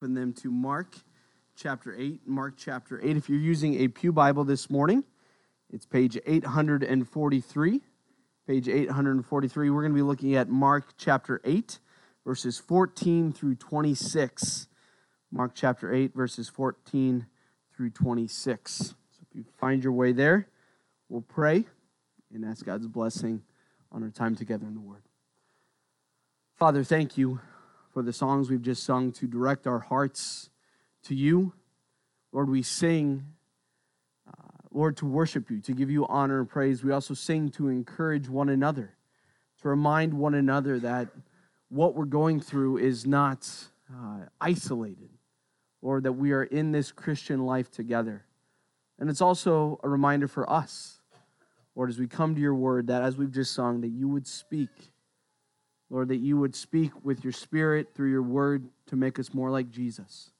open them to Mark chapter 8. Mark chapter 8. If you're using a Pew Bible this morning, it's page 843. Page 843. We're going to be looking at Mark chapter 8, verses 14 through 26. Mark chapter 8, verses 14 through 26. So if you find your way there, we'll pray and ask God's blessing on our time together in the Word. Father, thank you for the songs we've just sung to direct our hearts to you. Lord, we sing, uh, Lord, to worship you, to give you honor and praise. We also sing to encourage one another, to remind one another that what we're going through is not uh, isolated, Lord, that we are in this Christian life together. And it's also a reminder for us, Lord, as we come to your word, that as we've just sung, that you would speak Lord, that you would speak with your spirit through your word to make us more like Jesus,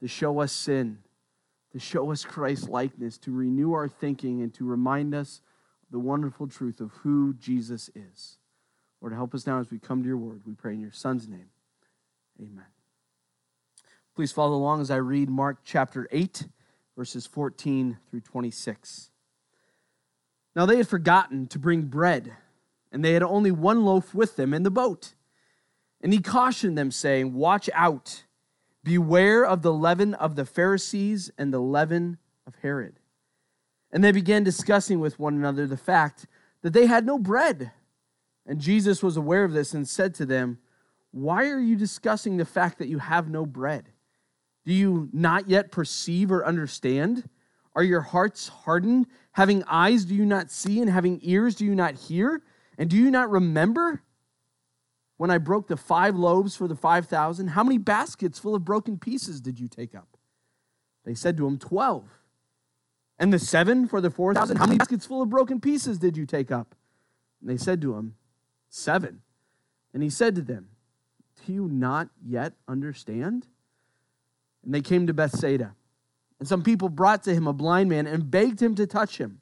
to show us sin, to show us Christ likeness, to renew our thinking, and to remind us the wonderful truth of who Jesus is. Lord, help us now as we come to your word. We pray in your Son's name. Amen. Please follow along as I read Mark chapter 8, verses 14 through 26. Now they had forgotten to bring bread and they had only one loaf with them in the boat. And he cautioned them, saying, Watch out, beware of the leaven of the Pharisees and the leaven of Herod. And they began discussing with one another the fact that they had no bread. And Jesus was aware of this and said to them, Why are you discussing the fact that you have no bread? Do you not yet perceive or understand? Are your hearts hardened? Having eyes, do you not see? And having ears, do you not hear? And do you not remember when I broke the five loaves for the 5,000? How many baskets full of broken pieces did you take up? They said to him, 12. And the seven for the 4,000? How many baskets full of broken pieces did you take up? And they said to him, Seven. And he said to them, Do you not yet understand? And they came to Bethsaida. And some people brought to him a blind man and begged him to touch him.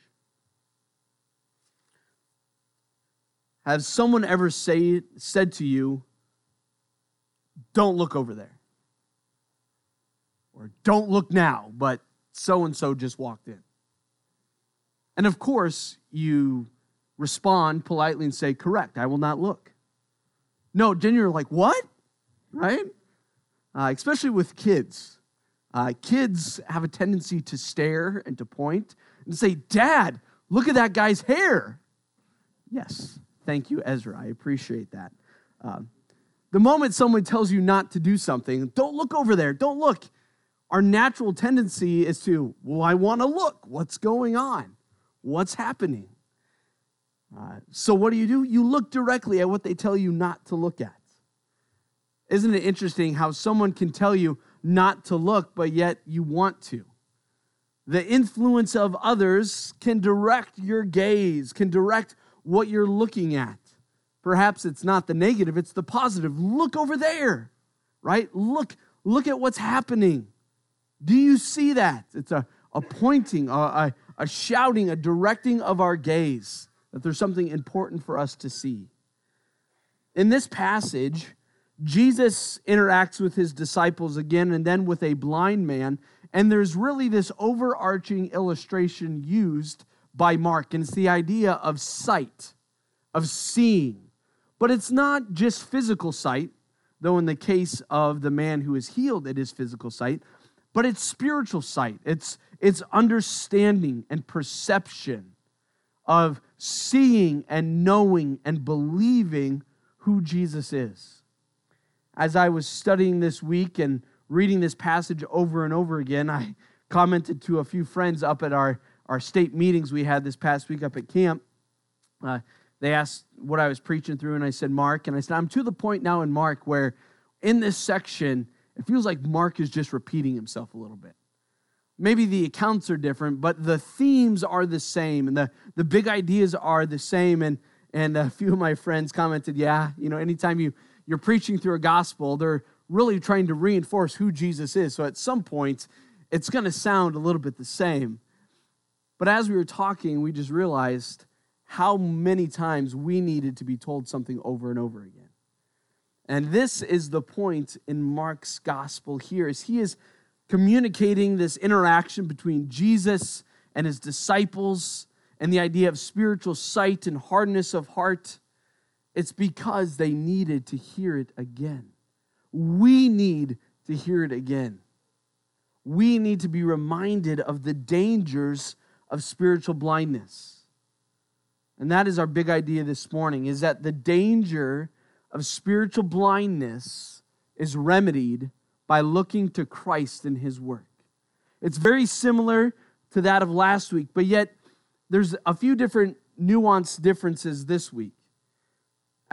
Has someone ever say, said to you, don't look over there? Or don't look now, but so and so just walked in. And of course, you respond politely and say, correct, I will not look. No, then you're like, what? Right? Uh, especially with kids. Uh, kids have a tendency to stare and to point and say, Dad, look at that guy's hair. Yes, Thank you, Ezra. I appreciate that. Uh, the moment someone tells you not to do something, don't look over there, don't look. Our natural tendency is to, well, I want to look. What's going on? What's happening? Uh, so, what do you do? You look directly at what they tell you not to look at. Isn't it interesting how someone can tell you not to look, but yet you want to? The influence of others can direct your gaze, can direct what you're looking at. Perhaps it's not the negative, it's the positive. Look over there, right? Look, look at what's happening. Do you see that? It's a, a pointing, a, a, a shouting, a directing of our gaze that there's something important for us to see. In this passage, Jesus interacts with his disciples again and then with a blind man. And there's really this overarching illustration used by Mark, and it's the idea of sight, of seeing. But it's not just physical sight, though in the case of the man who is healed, it is physical sight, but it's spiritual sight. It's, it's understanding and perception of seeing and knowing and believing who Jesus is. As I was studying this week and reading this passage over and over again, I commented to a few friends up at our our state meetings we had this past week up at camp, uh, they asked what I was preaching through, and I said, Mark. And I said, I'm to the point now in Mark where in this section, it feels like Mark is just repeating himself a little bit. maybe the accounts are different, but the themes are the same and the, the big ideas are the same. And, and a few of my friends commented, yeah, you know, anytime you, you're preaching through a gospel, they're really trying to reinforce who Jesus is. So at some point, it's going to sound a little bit the same. But as we were talking, we just realized how many times we needed to be told something over and over again. And this is the point in Mark's gospel here is he is communicating this interaction between Jesus and his disciples and the idea of spiritual sight and hardness of heart. It's because they needed to hear it again. We need to hear it again. We need to be reminded of the dangers of spiritual blindness. And that is our big idea this morning is that the danger of spiritual blindness is remedied by looking to Christ and his work. It's very similar to that of last week, but yet there's a few different nuanced differences this week.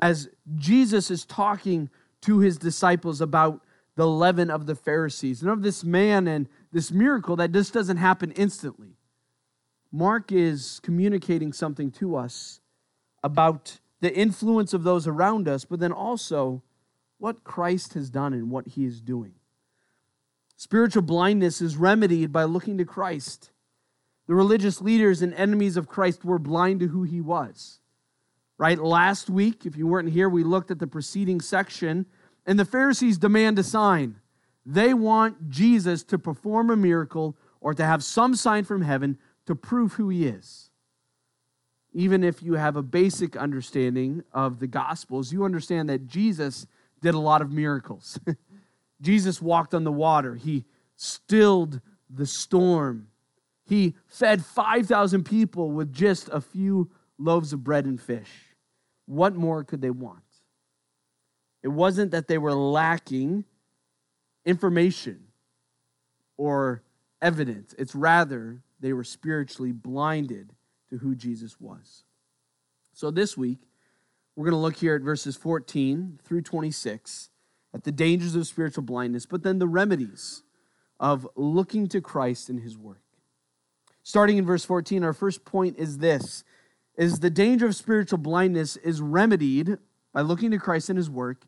As Jesus is talking to his disciples about the leaven of the Pharisees and of this man and this miracle that just doesn't happen instantly. Mark is communicating something to us about the influence of those around us, but then also what Christ has done and what he is doing. Spiritual blindness is remedied by looking to Christ. The religious leaders and enemies of Christ were blind to who he was. Right? Last week, if you weren't here, we looked at the preceding section, and the Pharisees demand a sign. They want Jesus to perform a miracle or to have some sign from heaven to prove who he is. Even if you have a basic understanding of the Gospels, you understand that Jesus did a lot of miracles. Jesus walked on the water, he stilled the storm, he fed 5,000 people with just a few loaves of bread and fish. What more could they want? It wasn't that they were lacking information or evidence, it's rather they were spiritually blinded to who Jesus was. So this week, we're going to look here at verses 14 through 26 at the dangers of spiritual blindness, but then the remedies of looking to Christ and his work. Starting in verse 14, our first point is this is the danger of spiritual blindness is remedied by looking to Christ and his work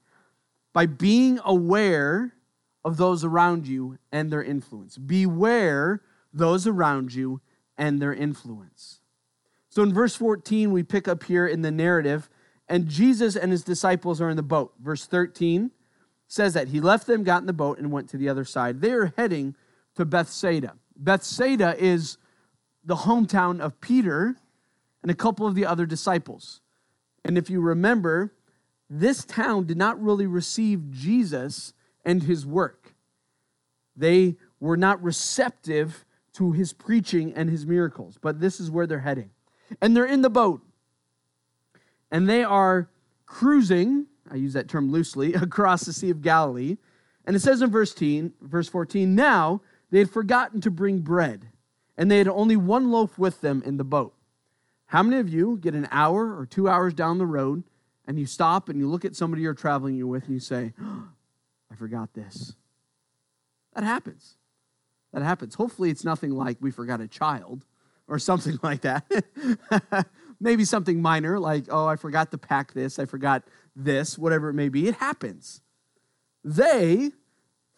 by being aware of those around you and their influence. Beware those around you and their influence. So in verse 14, we pick up here in the narrative, and Jesus and his disciples are in the boat. Verse 13 says that he left them, got in the boat, and went to the other side. They are heading to Bethsaida. Bethsaida is the hometown of Peter and a couple of the other disciples. And if you remember, this town did not really receive Jesus and his work. They were not receptive to his preaching and his miracles. But this is where they're heading. And they're in the boat. And they are cruising, I use that term loosely, across the Sea of Galilee. And it says in verse, 10, verse 14, now they had forgotten to bring bread, and they had only one loaf with them in the boat. How many of you get an hour or two hours down the road and you stop and you look at somebody you're traveling with and you say, oh, I forgot this? That happens that happens. Hopefully, it's nothing like we forgot a child or something like that. Maybe something minor like, oh, I forgot to pack this, I forgot this, whatever it may be. It happens. They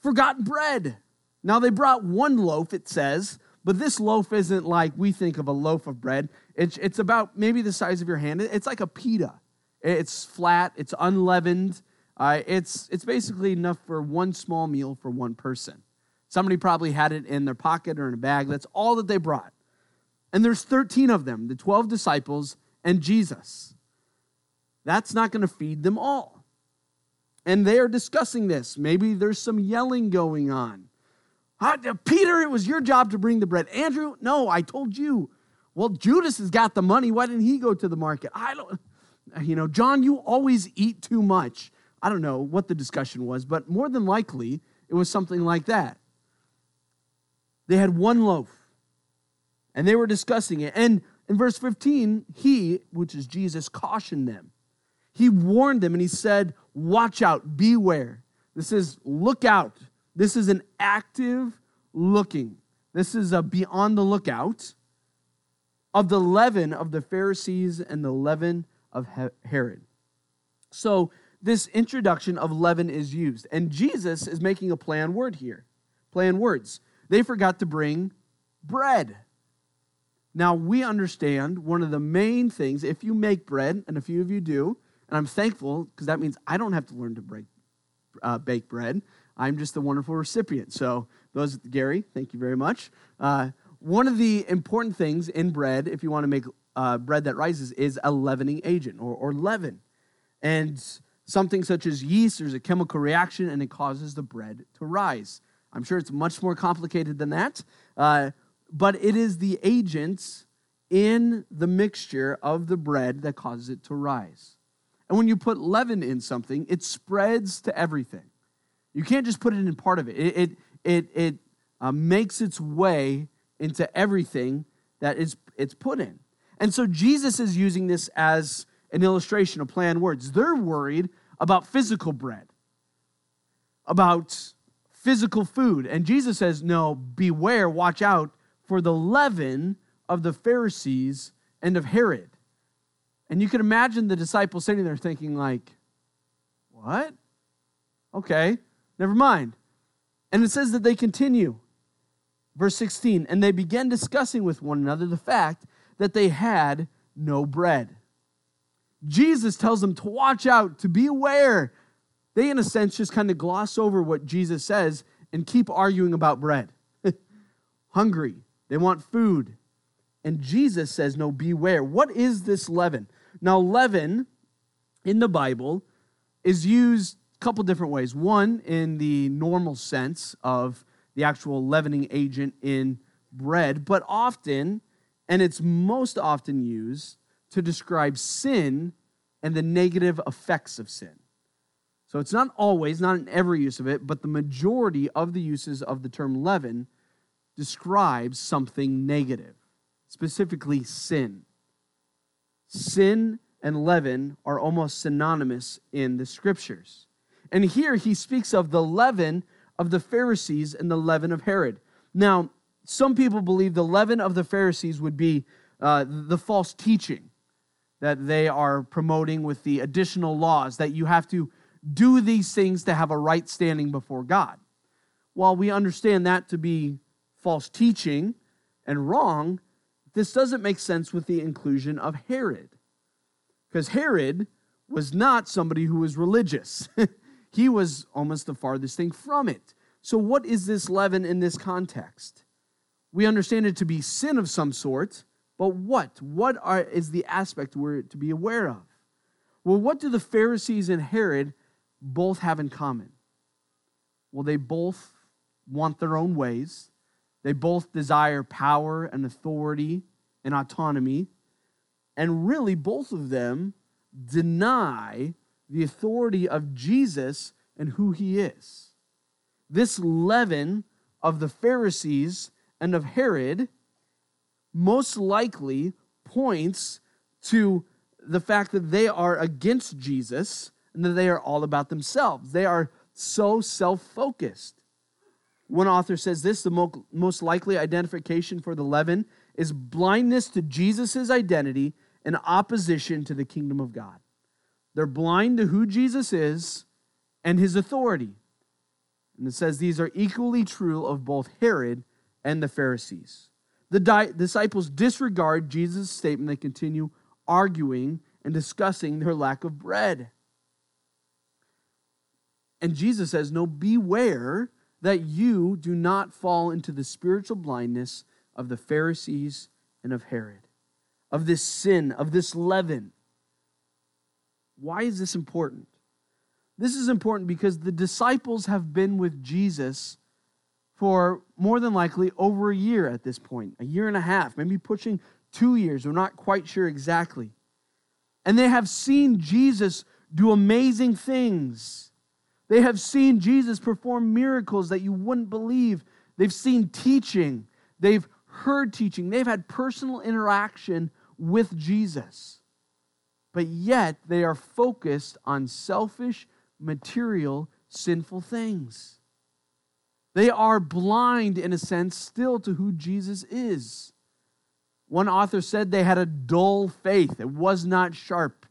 forgot bread. Now, they brought one loaf, it says, but this loaf isn't like we think of a loaf of bread. It's, it's about maybe the size of your hand. It's like a pita. It's flat, it's unleavened. Uh, it's, it's basically enough for one small meal for one person. Somebody probably had it in their pocket or in a bag. That's all that they brought. And there's 13 of them, the 12 disciples and Jesus. That's not going to feed them all. And they are discussing this. Maybe there's some yelling going on. Peter, it was your job to bring the bread. Andrew, no, I told you. Well, Judas has got the money. Why didn't he go to the market? I don't, you know, John, you always eat too much. I don't know what the discussion was, but more than likely, it was something like that. They had one loaf and they were discussing it. And in verse 15, he, which is Jesus, cautioned them. He warned them and he said, Watch out, beware. This is look out. This is an active looking. This is a be on the lookout of the leaven of the Pharisees and the leaven of Herod. So, this introduction of leaven is used, and Jesus is making a play on word here. Play on words. They forgot to bring bread. Now, we understand one of the main things, if you make bread, and a few of you do, and I'm thankful because that means I don't have to learn to break, uh, bake bread. I'm just a wonderful recipient. So, those, Gary, thank you very much. Uh, one of the important things in bread, if you want to make uh, bread that rises, is a leavening agent or, or leaven. And something such as yeast, there's a chemical reaction and it causes the bread to rise. I'm sure it's much more complicated than that, uh, but it is the agents in the mixture of the bread that causes it to rise. And when you put leaven in something, it spreads to everything. You can't just put it in part of it. It, it, it, it uh, makes its way into everything that is, it's put in. And so Jesus is using this as an illustration of play on words. They're worried about physical bread, about physical food. And Jesus says, No, beware, watch out for the leaven of the Pharisees and of Herod. And you can imagine the disciples sitting there thinking, like, what? Okay, never mind. And it says that they continue. Verse 16, and they began discussing with one another the fact that they had no bread. Jesus tells them to watch out, to be aware. They, in a sense, just kind of gloss over what Jesus says and keep arguing about bread. Hungry, they want food. And Jesus says, No, beware. What is this leaven? Now, leaven in the Bible is used a couple different ways. One, in the normal sense of the actual leavening agent in bread, but often, and it's most often used to describe sin and the negative effects of sin. So it's not always, not in every use of it, but the majority of the uses of the term leaven describes something negative, specifically sin. Sin and leaven are almost synonymous in the scriptures. And here he speaks of the leaven of the Pharisees and the leaven of Herod. Now, some people believe the leaven of the Pharisees would be uh, the false teaching that they are promoting with the additional laws that you have to do these things to have a right standing before God. While we understand that to be false teaching and wrong, this doesn't make sense with the inclusion of Herod. Because Herod was not somebody who was religious. he was almost the farthest thing from it. So, what is this leaven in this context? We understand it to be sin of some sort, but what? What are, is the aspect we're to be aware of? Well, what do the Pharisees and Herod both have in common? Well, they both want their own ways. They both desire power and authority and autonomy. And really, both of them deny the authority of Jesus and who he is. This leaven of the Pharisees and of Herod most likely points to the fact that they are against Jesus and that they are all about themselves. They are so self focused. One author says this the most likely identification for the leaven is blindness to Jesus' identity and opposition to the kingdom of God. They're blind to who Jesus is and his authority. And it says these are equally true of both Herod and the Pharisees. The di- disciples disregard Jesus' statement. They continue arguing and discussing their lack of bread. And Jesus says, No, beware that you do not fall into the spiritual blindness of the Pharisees and of Herod, of this sin, of this leaven. Why is this important? This is important because the disciples have been with Jesus for more than likely over a year at this point, a year and a half, maybe pushing two years. We're not quite sure exactly. And they have seen Jesus do amazing things. They have seen Jesus perform miracles that you wouldn't believe. They've seen teaching. They've heard teaching. They've had personal interaction with Jesus. But yet they are focused on selfish, material, sinful things. They are blind, in a sense, still to who Jesus is. One author said they had a dull faith. It was not sharp.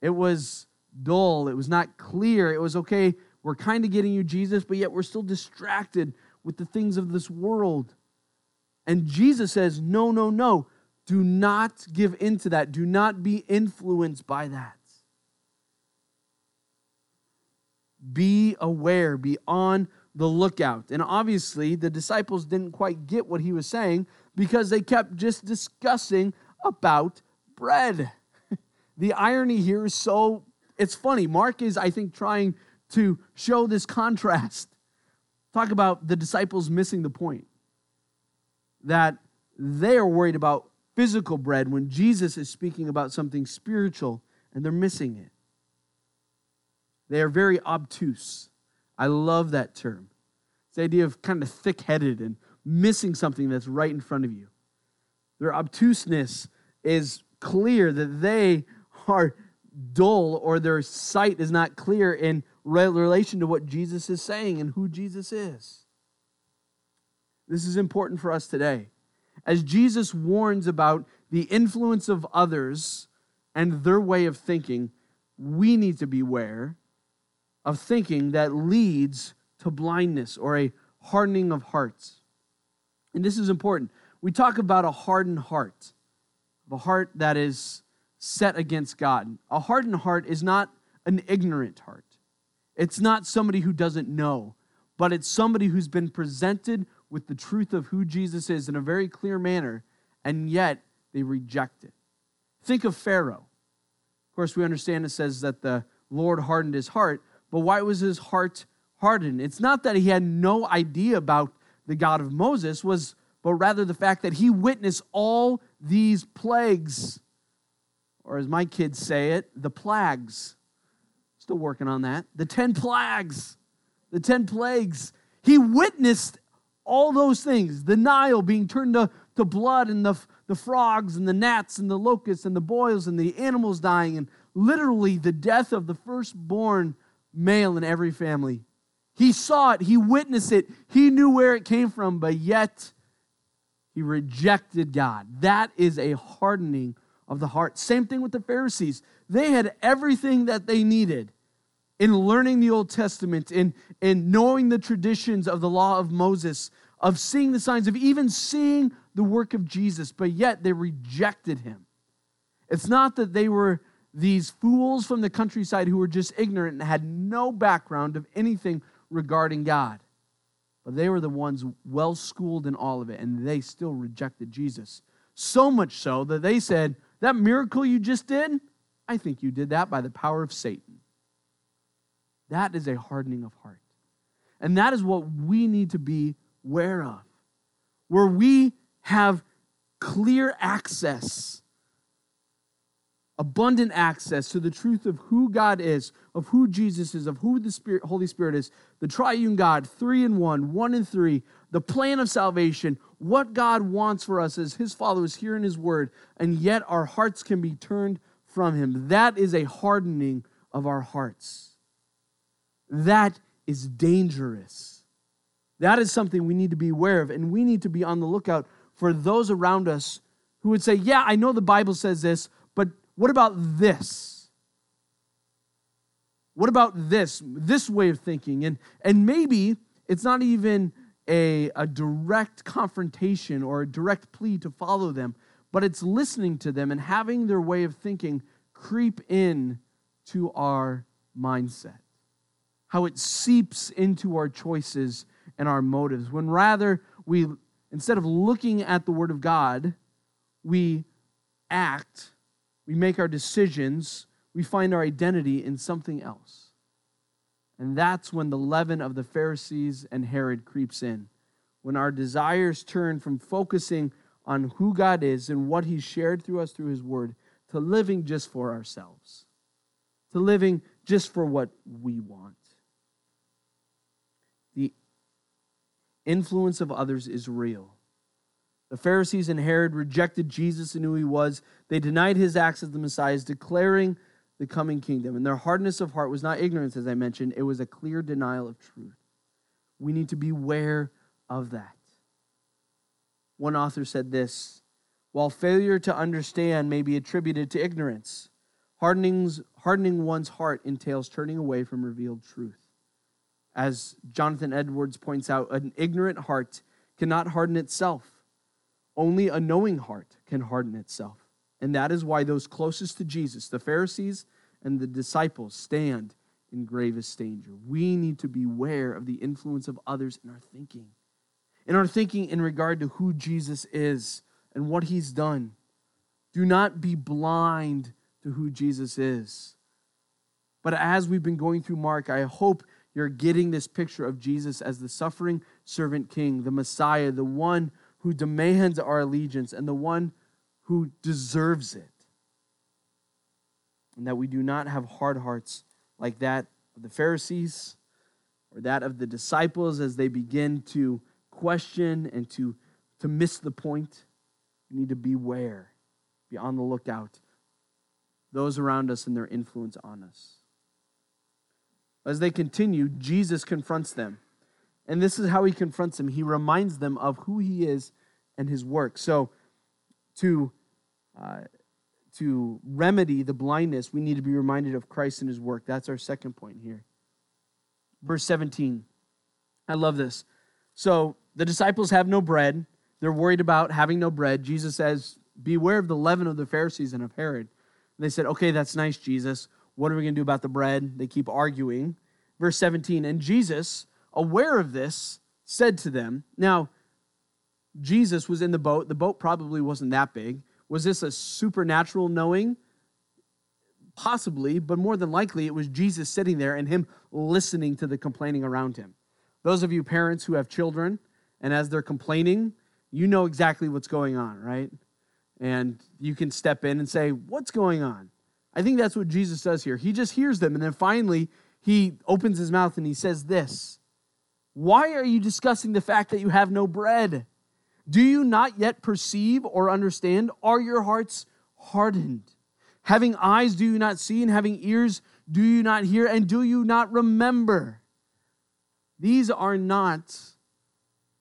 It was dull. It was not clear. It was okay, we're kind of getting you, Jesus, but yet we're still distracted with the things of this world. And Jesus says, No, no, no. Do not give in to that. Do not be influenced by that. Be aware, be on the lookout. And obviously, the disciples didn't quite get what he was saying because they kept just discussing about bread. the irony here is so, it's funny. Mark is, I think, trying to show this contrast. Talk about the disciples missing the point that they are worried about physical bread when Jesus is speaking about something spiritual and they're missing it. They are very obtuse. I love that term. It's the idea of kind of thick headed and missing something that's right in front of you. Their obtuseness is clear that they are dull or their sight is not clear in relation to what Jesus is saying and who Jesus is. This is important for us today. As Jesus warns about the influence of others and their way of thinking, we need to beware of thinking that leads to blindness or a hardening of hearts. And this is important. We talk about a hardened heart, a heart that is set against God. A hardened heart is not an ignorant heart. It's not somebody who doesn't know, but it's somebody who's been presented with the truth of who Jesus is in a very clear manner, and yet they reject it. Think of Pharaoh. Of course, we understand it says that the Lord hardened his heart, but why was his heart hardened? It's not that he had no idea about the God of Moses, was but rather the fact that he witnessed all these plagues, or as my kids say it, the plagues. Still working on that. The 10 plagues. The 10 plagues. He witnessed all those things the Nile being turned to, to blood, and the, the frogs, and the gnats, and the locusts, and the boils, and the animals dying, and literally the death of the firstborn male in every family. He saw it, he witnessed it, he knew where it came from, but yet he rejected God. That is a hardening of the heart. Same thing with the Pharisees. They had everything that they needed in learning the Old Testament, in, in knowing the traditions of the law of Moses, of seeing the signs, of even seeing the work of Jesus, but yet they rejected him. It's not that they were these fools from the countryside who were just ignorant and had no background of anything regarding God. But they were the ones well schooled in all of it, and they still rejected Jesus. So much so that they said, That miracle you just did, I think you did that by the power of Satan. That is a hardening of heart. And that is what we need to be aware of, where we have clear access abundant access to the truth of who God is, of who Jesus is, of who the Spirit, Holy Spirit is, the triune God, three in one, one in three, the plan of salvation, what God wants for us as His followers here in His Word, and yet our hearts can be turned from Him. That is a hardening of our hearts. That is dangerous. That is something we need to be aware of, and we need to be on the lookout for those around us who would say, Yeah, I know the Bible says this, but what about this? What about this? This way of thinking. And, and maybe it's not even a, a direct confrontation or a direct plea to follow them, but it's listening to them and having their way of thinking creep in to our mindset. How it seeps into our choices and our motives. When rather we, instead of looking at the Word of God, we act we make our decisions, we find our identity in something else. And that's when the leaven of the Pharisees and Herod creeps in. When our desires turn from focusing on who God is and what He's shared through us through His Word to living just for ourselves, to living just for what we want. The influence of others is real. The Pharisees and Herod rejected Jesus and who he was. They denied his acts as the Messiah, declaring the coming kingdom. And their hardness of heart was not ignorance, as I mentioned, it was a clear denial of truth. We need to beware of that. One author said this while failure to understand may be attributed to ignorance, hardening one's heart entails turning away from revealed truth. As Jonathan Edwards points out, an ignorant heart cannot harden itself. Only a knowing heart can harden itself. And that is why those closest to Jesus, the Pharisees and the disciples, stand in gravest danger. We need to beware of the influence of others in our thinking. In our thinking in regard to who Jesus is and what he's done. Do not be blind to who Jesus is. But as we've been going through Mark, I hope you're getting this picture of Jesus as the suffering servant king, the Messiah, the one who demands our allegiance and the one who deserves it. And that we do not have hard hearts like that of the Pharisees or that of the disciples as they begin to question and to, to miss the point. We need to beware, be on the lookout. Those around us and their influence on us. As they continue, Jesus confronts them. And this is how he confronts them. He reminds them of who he is and his work. So, to, uh, to remedy the blindness, we need to be reminded of Christ and his work. That's our second point here. Verse 17. I love this. So, the disciples have no bread. They're worried about having no bread. Jesus says, Beware of the leaven of the Pharisees and of Herod. And they said, Okay, that's nice, Jesus. What are we going to do about the bread? They keep arguing. Verse 17, and Jesus, aware of this, said to them, Now, Jesus was in the boat. The boat probably wasn't that big. Was this a supernatural knowing? Possibly, but more than likely, it was Jesus sitting there and him listening to the complaining around him. Those of you parents who have children, and as they're complaining, you know exactly what's going on, right? And you can step in and say, What's going on? I think that's what Jesus does here. He just hears them, and then finally, he opens his mouth and he says this Why are you discussing the fact that you have no bread? Do you not yet perceive or understand? Are your hearts hardened? Having eyes, do you not see? And having ears, do you not hear? And do you not remember? These are not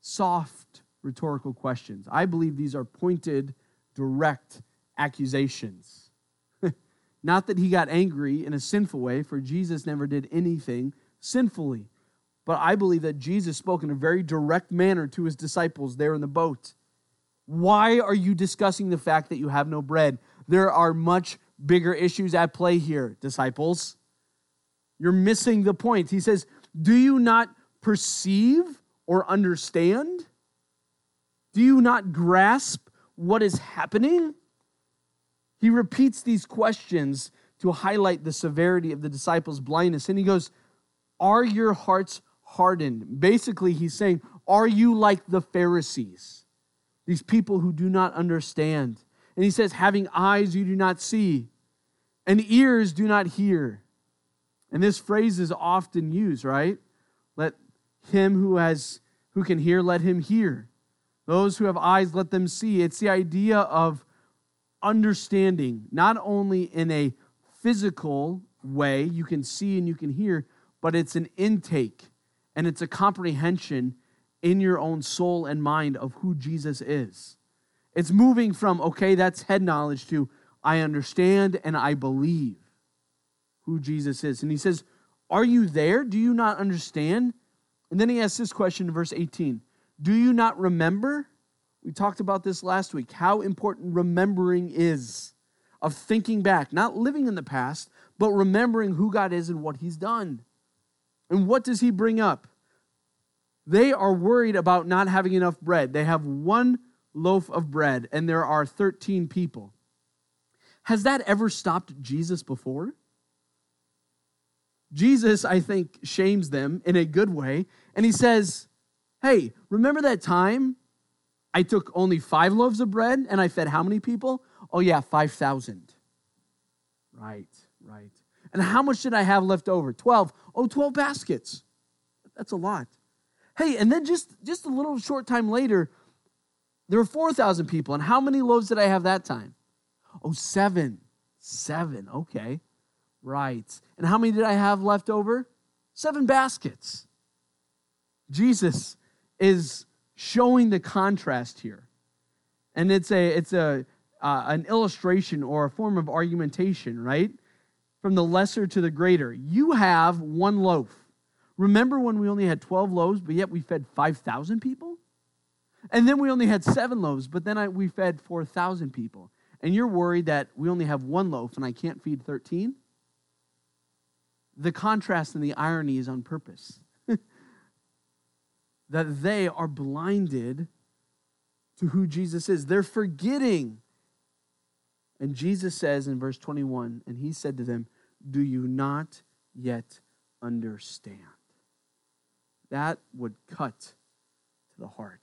soft rhetorical questions. I believe these are pointed, direct accusations. Not that he got angry in a sinful way, for Jesus never did anything sinfully. But I believe that Jesus spoke in a very direct manner to his disciples there in the boat. Why are you discussing the fact that you have no bread? There are much bigger issues at play here, disciples. You're missing the point. He says, Do you not perceive or understand? Do you not grasp what is happening? He repeats these questions to highlight the severity of the disciples' blindness. And he goes, Are your hearts hardened? Basically, he's saying, Are you like the Pharisees? These people who do not understand. And he says, Having eyes you do not see, and ears do not hear. And this phrase is often used, right? Let him who has who can hear, let him hear. Those who have eyes, let them see. It's the idea of understanding, not only in a physical way, you can see and you can hear, but it's an intake and it's a comprehension in your own soul and mind of who Jesus is. It's moving from, okay, that's head knowledge, to I understand and I believe who Jesus is. And he says, Are you there? Do you not understand? And then he asks this question in verse 18 Do you not remember? We talked about this last week how important remembering is of thinking back, not living in the past, but remembering who God is and what He's done. And what does He bring up? They are worried about not having enough bread. They have one loaf of bread, and there are 13 people. Has that ever stopped Jesus before? Jesus, I think, shames them in a good way, and he says, Hey, remember that time I took only five loaves of bread and I fed how many people? Oh, yeah, 5,000. Right, right. And how much did I have left over? 12. Oh, 12 baskets. That's a lot. Hey, and then just, just a little short time later, there were 4,000 people. And how many loaves did I have that time? Oh, seven. Seven. Okay. Right. And how many did I have left over? Seven baskets. Jesus is showing the contrast here. And it's a it's a uh, an illustration or a form of argumentation, right? From the lesser to the greater. You have one loaf. Remember when we only had 12 loaves, but yet we fed 5,000 people? And then we only had seven loaves, but then I, we fed 4,000 people. And you're worried that we only have one loaf and I can't feed 13? The contrast and the irony is on purpose. that they are blinded to who Jesus is. They're forgetting. And Jesus says in verse 21 and he said to them, Do you not yet understand? That would cut to the heart.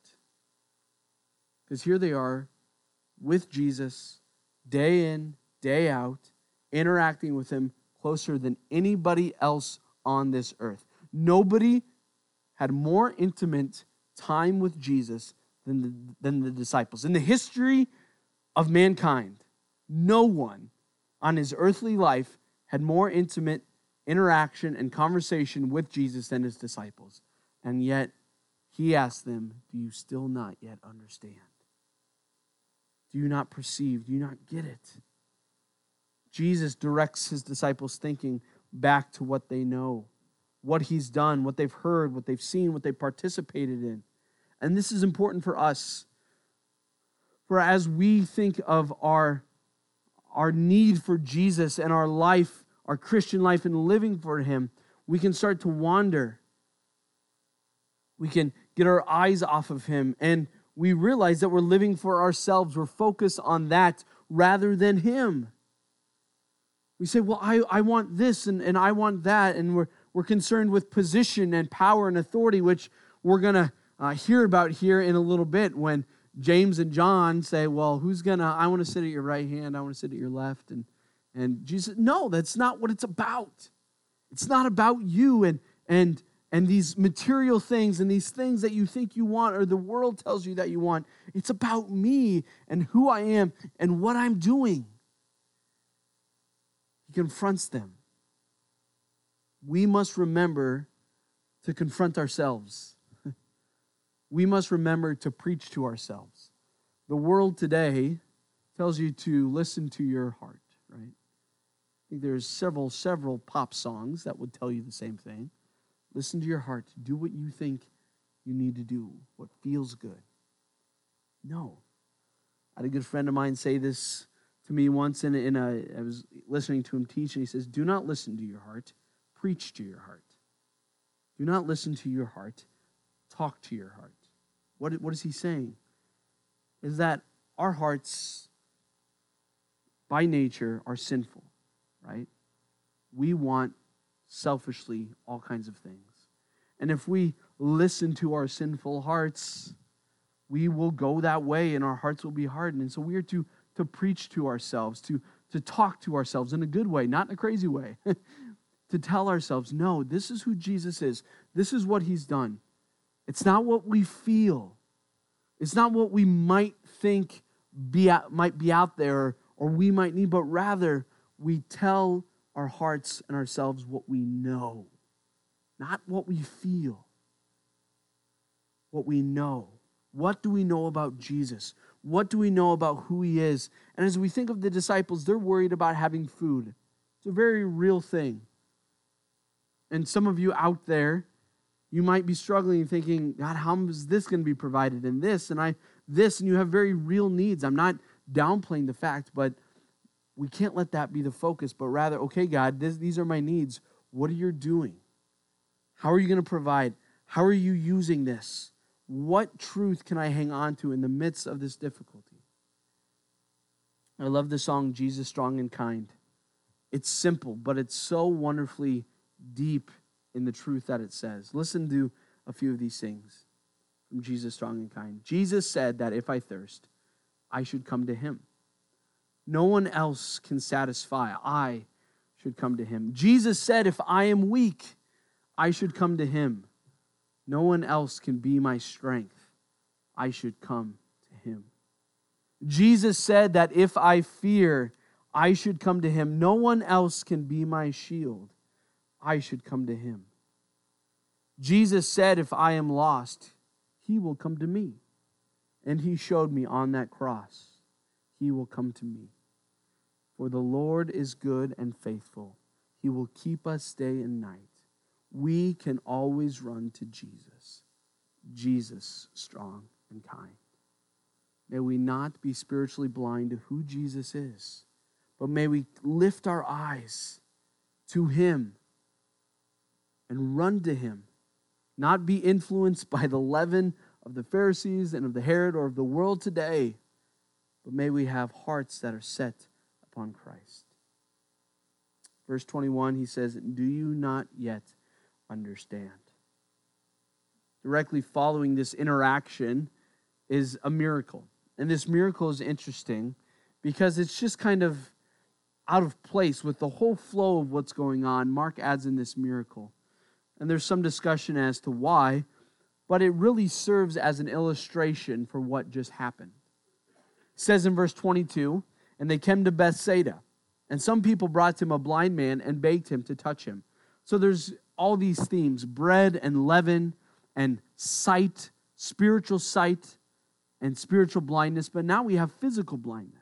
Because here they are with Jesus day in, day out, interacting with him closer than anybody else on this earth. Nobody had more intimate time with Jesus than the, than the disciples. In the history of mankind, no one on his earthly life had more intimate interaction and conversation with Jesus than his disciples. And yet, he asked them, Do you still not yet understand? Do you not perceive? Do you not get it? Jesus directs his disciples' thinking back to what they know, what he's done, what they've heard, what they've seen, what they've participated in. And this is important for us. For as we think of our, our need for Jesus and our life, our Christian life, and living for him, we can start to wander. We can get our eyes off of him and we realize that we're living for ourselves. We're focused on that rather than Him. We say, Well, I, I want this and, and I want that. And we're, we're concerned with position and power and authority, which we're going to uh, hear about here in a little bit when James and John say, Well, who's going to, I want to sit at your right hand, I want to sit at your left. And, and Jesus, no, that's not what it's about. It's not about you and, and and these material things and these things that you think you want or the world tells you that you want. It's about me and who I am and what I'm doing. He confronts them. We must remember to confront ourselves. we must remember to preach to ourselves. The world today tells you to listen to your heart, right? I think there's several several pop songs that would tell you the same thing. Listen to your heart. Do what you think you need to do, what feels good. No. I had a good friend of mine say this to me once in a, in a I was listening to him teach, and he says, Do not listen to your heart, preach to your heart. Do not listen to your heart, talk to your heart. What, what is he saying? Is that our hearts, by nature, are sinful, right? We want selfishly all kinds of things. And if we listen to our sinful hearts, we will go that way and our hearts will be hardened. And so we are to, to preach to ourselves, to, to talk to ourselves in a good way, not in a crazy way. to tell ourselves, no, this is who Jesus is. This is what he's done. It's not what we feel. It's not what we might think be out, might be out there or we might need, but rather we tell our hearts and ourselves what we know, not what we feel, what we know. What do we know about Jesus? What do we know about who he is? And as we think of the disciples, they're worried about having food. It's a very real thing. And some of you out there, you might be struggling thinking, God, how is this going to be provided in this? And I this, and you have very real needs. I'm not downplaying the fact, but we can't let that be the focus, but rather, okay, God, this, these are my needs. What are you doing? How are you going to provide? How are you using this? What truth can I hang on to in the midst of this difficulty? I love the song, Jesus Strong and Kind. It's simple, but it's so wonderfully deep in the truth that it says. Listen to a few of these things from Jesus Strong and Kind. Jesus said that if I thirst, I should come to him no one else can satisfy. I should come to him. Jesus said, If I am weak, I should come to him. No one else can be my strength. I should come to him. Jesus said that if I fear, I should come to him. No one else can be my shield. I should come to him. Jesus said, If I am lost, he will come to me. And he showed me on that cross, he will come to me. For the Lord is good and faithful. He will keep us day and night. We can always run to Jesus. Jesus, strong and kind. May we not be spiritually blind to who Jesus is, but may we lift our eyes to him and run to him, not be influenced by the leaven of the Pharisees and of the Herod or of the world today, but may we have hearts that are set upon Christ. Verse 21, he says, Do you not yet understand? Directly following this interaction is a miracle. And this miracle is interesting because it's just kind of out of place with the whole flow of what's going on. Mark adds in this miracle. And there's some discussion as to why, but it really serves as an illustration for what just happened. It says in verse 22 And they came to Bethsaida, and some people brought to him a blind man and begged him to touch him. So there's all these themes bread and leaven and sight, spiritual sight, and spiritual blindness. But now we have physical blindness.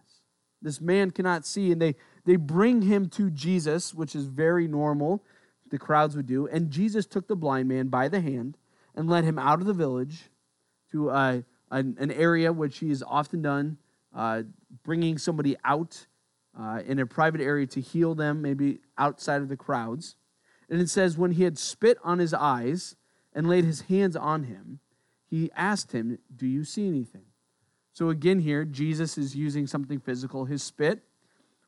This man cannot see, and they, they bring him to Jesus, which is very normal the crowds would do. And Jesus took the blind man by the hand and led him out of the village to uh, an, an, area which he has often done, uh, bringing somebody out uh, in a private area to heal them, maybe outside of the crowds. And it says, when he had spit on his eyes and laid his hands on him, he asked him, Do you see anything? So again, here, Jesus is using something physical, his spit.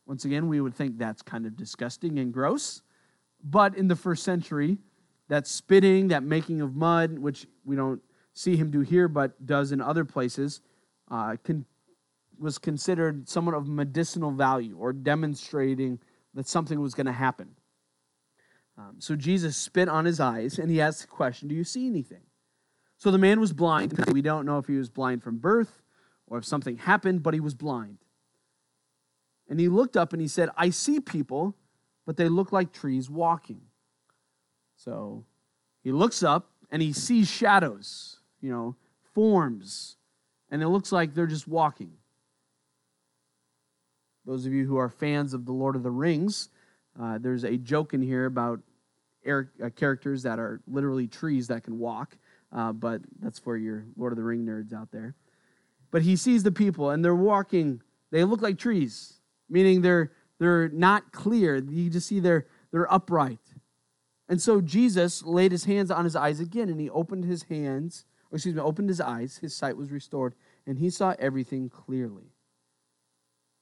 Once again, we would think that's kind of disgusting and gross. But in the first century, that spitting, that making of mud, which we don't see him do here, but does in other places, uh, con- was considered somewhat of medicinal value or demonstrating that something was going to happen. Um, so Jesus spit on his eyes and he asked the question Do you see anything? So the man was blind. We don't know if he was blind from birth or if something happened, but he was blind. And he looked up and he said, I see people but they look like trees walking. So he looks up and he sees shadows, you know, forms, and it looks like they're just walking. Those of you who are fans of The Lord of the Rings, uh, there's a joke in here about air, uh, characters that are literally trees that can walk, uh, but that's for your Lord of the Ring nerds out there. But he sees the people and they're walking, they look like trees, meaning they're they're not clear. You just see they're, they're upright. And so Jesus laid his hands on his eyes again, and he opened his hands, or excuse me, opened his eyes. His sight was restored, and he saw everything clearly.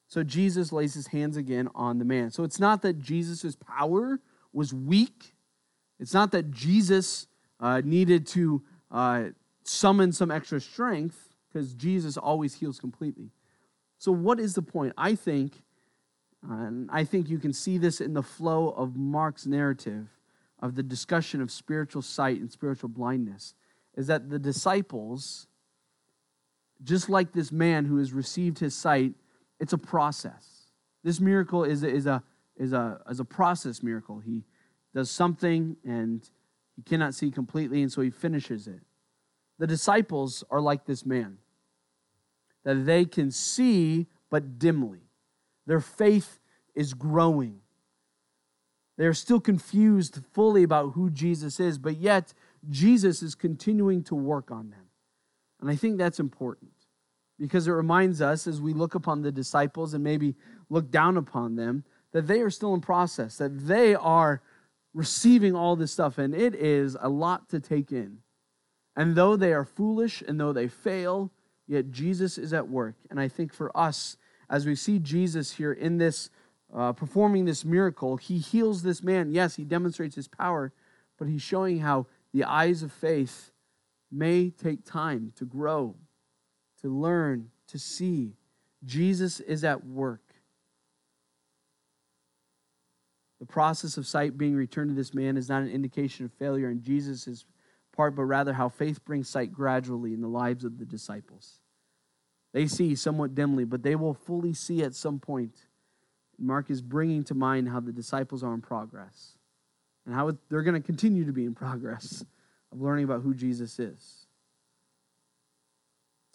So Jesus lays his hands again on the man. So it's not that Jesus' power was weak. It's not that Jesus uh, needed to uh, summon some extra strength, because Jesus always heals completely. So, what is the point? I think and I think you can see this in the flow of Mark's narrative of the discussion of spiritual sight and spiritual blindness, is that the disciples, just like this man who has received his sight, it's a process. This miracle is a, is a, is a, is a process miracle. He does something and he cannot see completely, and so he finishes it. The disciples are like this man, that they can see but dimly. Their faith is growing. They're still confused fully about who Jesus is, but yet Jesus is continuing to work on them. And I think that's important because it reminds us as we look upon the disciples and maybe look down upon them that they are still in process, that they are receiving all this stuff, and it is a lot to take in. And though they are foolish and though they fail, yet Jesus is at work. And I think for us, as we see Jesus here in this, uh, performing this miracle, he heals this man. Yes, he demonstrates his power, but he's showing how the eyes of faith may take time to grow, to learn, to see. Jesus is at work. The process of sight being returned to this man is not an indication of failure in Jesus' part, but rather how faith brings sight gradually in the lives of the disciples. They see somewhat dimly, but they will fully see at some point. Mark is bringing to mind how the disciples are in progress and how they're going to continue to be in progress of learning about who Jesus is.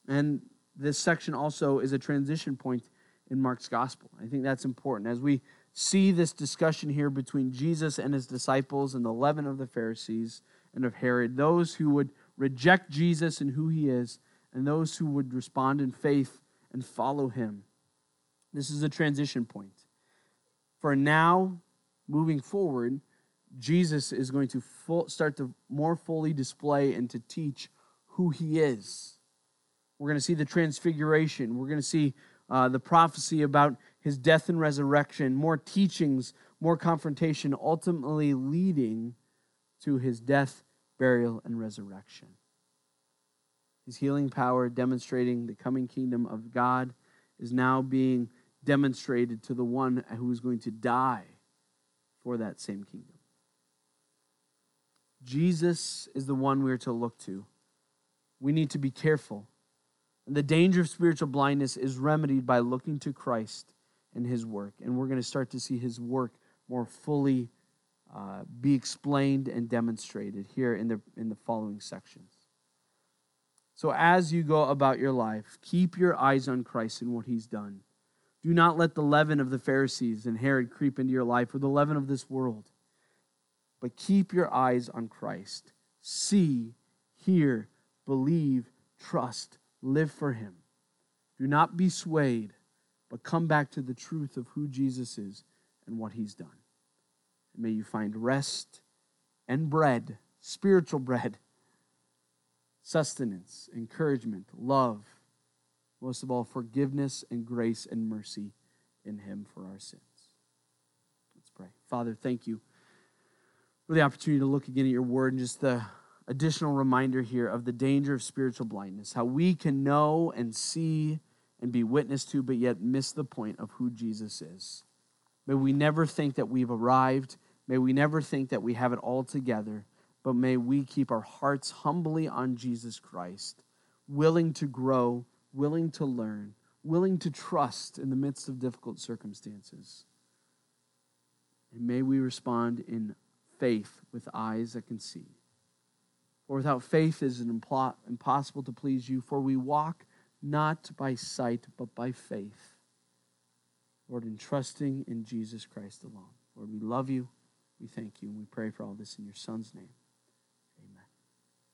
And this section also is a transition point in Mark's gospel. I think that's important. As we see this discussion here between Jesus and his disciples and the leaven of the Pharisees and of Herod, those who would reject Jesus and who he is, and those who would respond in faith and follow him. This is a transition point. For now, moving forward, Jesus is going to full, start to more fully display and to teach who he is. We're going to see the transfiguration. We're going to see uh, the prophecy about his death and resurrection, more teachings, more confrontation, ultimately leading to his death, burial, and resurrection. His healing power, demonstrating the coming kingdom of God, is now being demonstrated to the one who is going to die for that same kingdom. Jesus is the one we are to look to. We need to be careful. The danger of spiritual blindness is remedied by looking to Christ and his work. And we're going to start to see his work more fully uh, be explained and demonstrated here in the, in the following sections. So, as you go about your life, keep your eyes on Christ and what he's done. Do not let the leaven of the Pharisees and Herod creep into your life or the leaven of this world. But keep your eyes on Christ. See, hear, believe, trust, live for him. Do not be swayed, but come back to the truth of who Jesus is and what he's done. And may you find rest and bread, spiritual bread, sustenance, encouragement, love, most of all, forgiveness and grace and mercy in him for our sins. Let's pray. Father, thank you for the opportunity to look again at your word and just the additional reminder here of the danger of spiritual blindness, how we can know and see and be witness to, but yet miss the point of who Jesus is. May we never think that we've arrived. May we never think that we have it all together, but may we keep our hearts humbly on Jesus Christ, willing to grow, willing to learn, willing to trust in the midst of difficult circumstances. And may we respond in faith with eyes that can see. For without faith it is impossible to please you, for we walk not by sight, but by faith. Lord, in trusting in Jesus Christ alone. Lord, we love you. We thank you. And we pray for all this in your Son's name.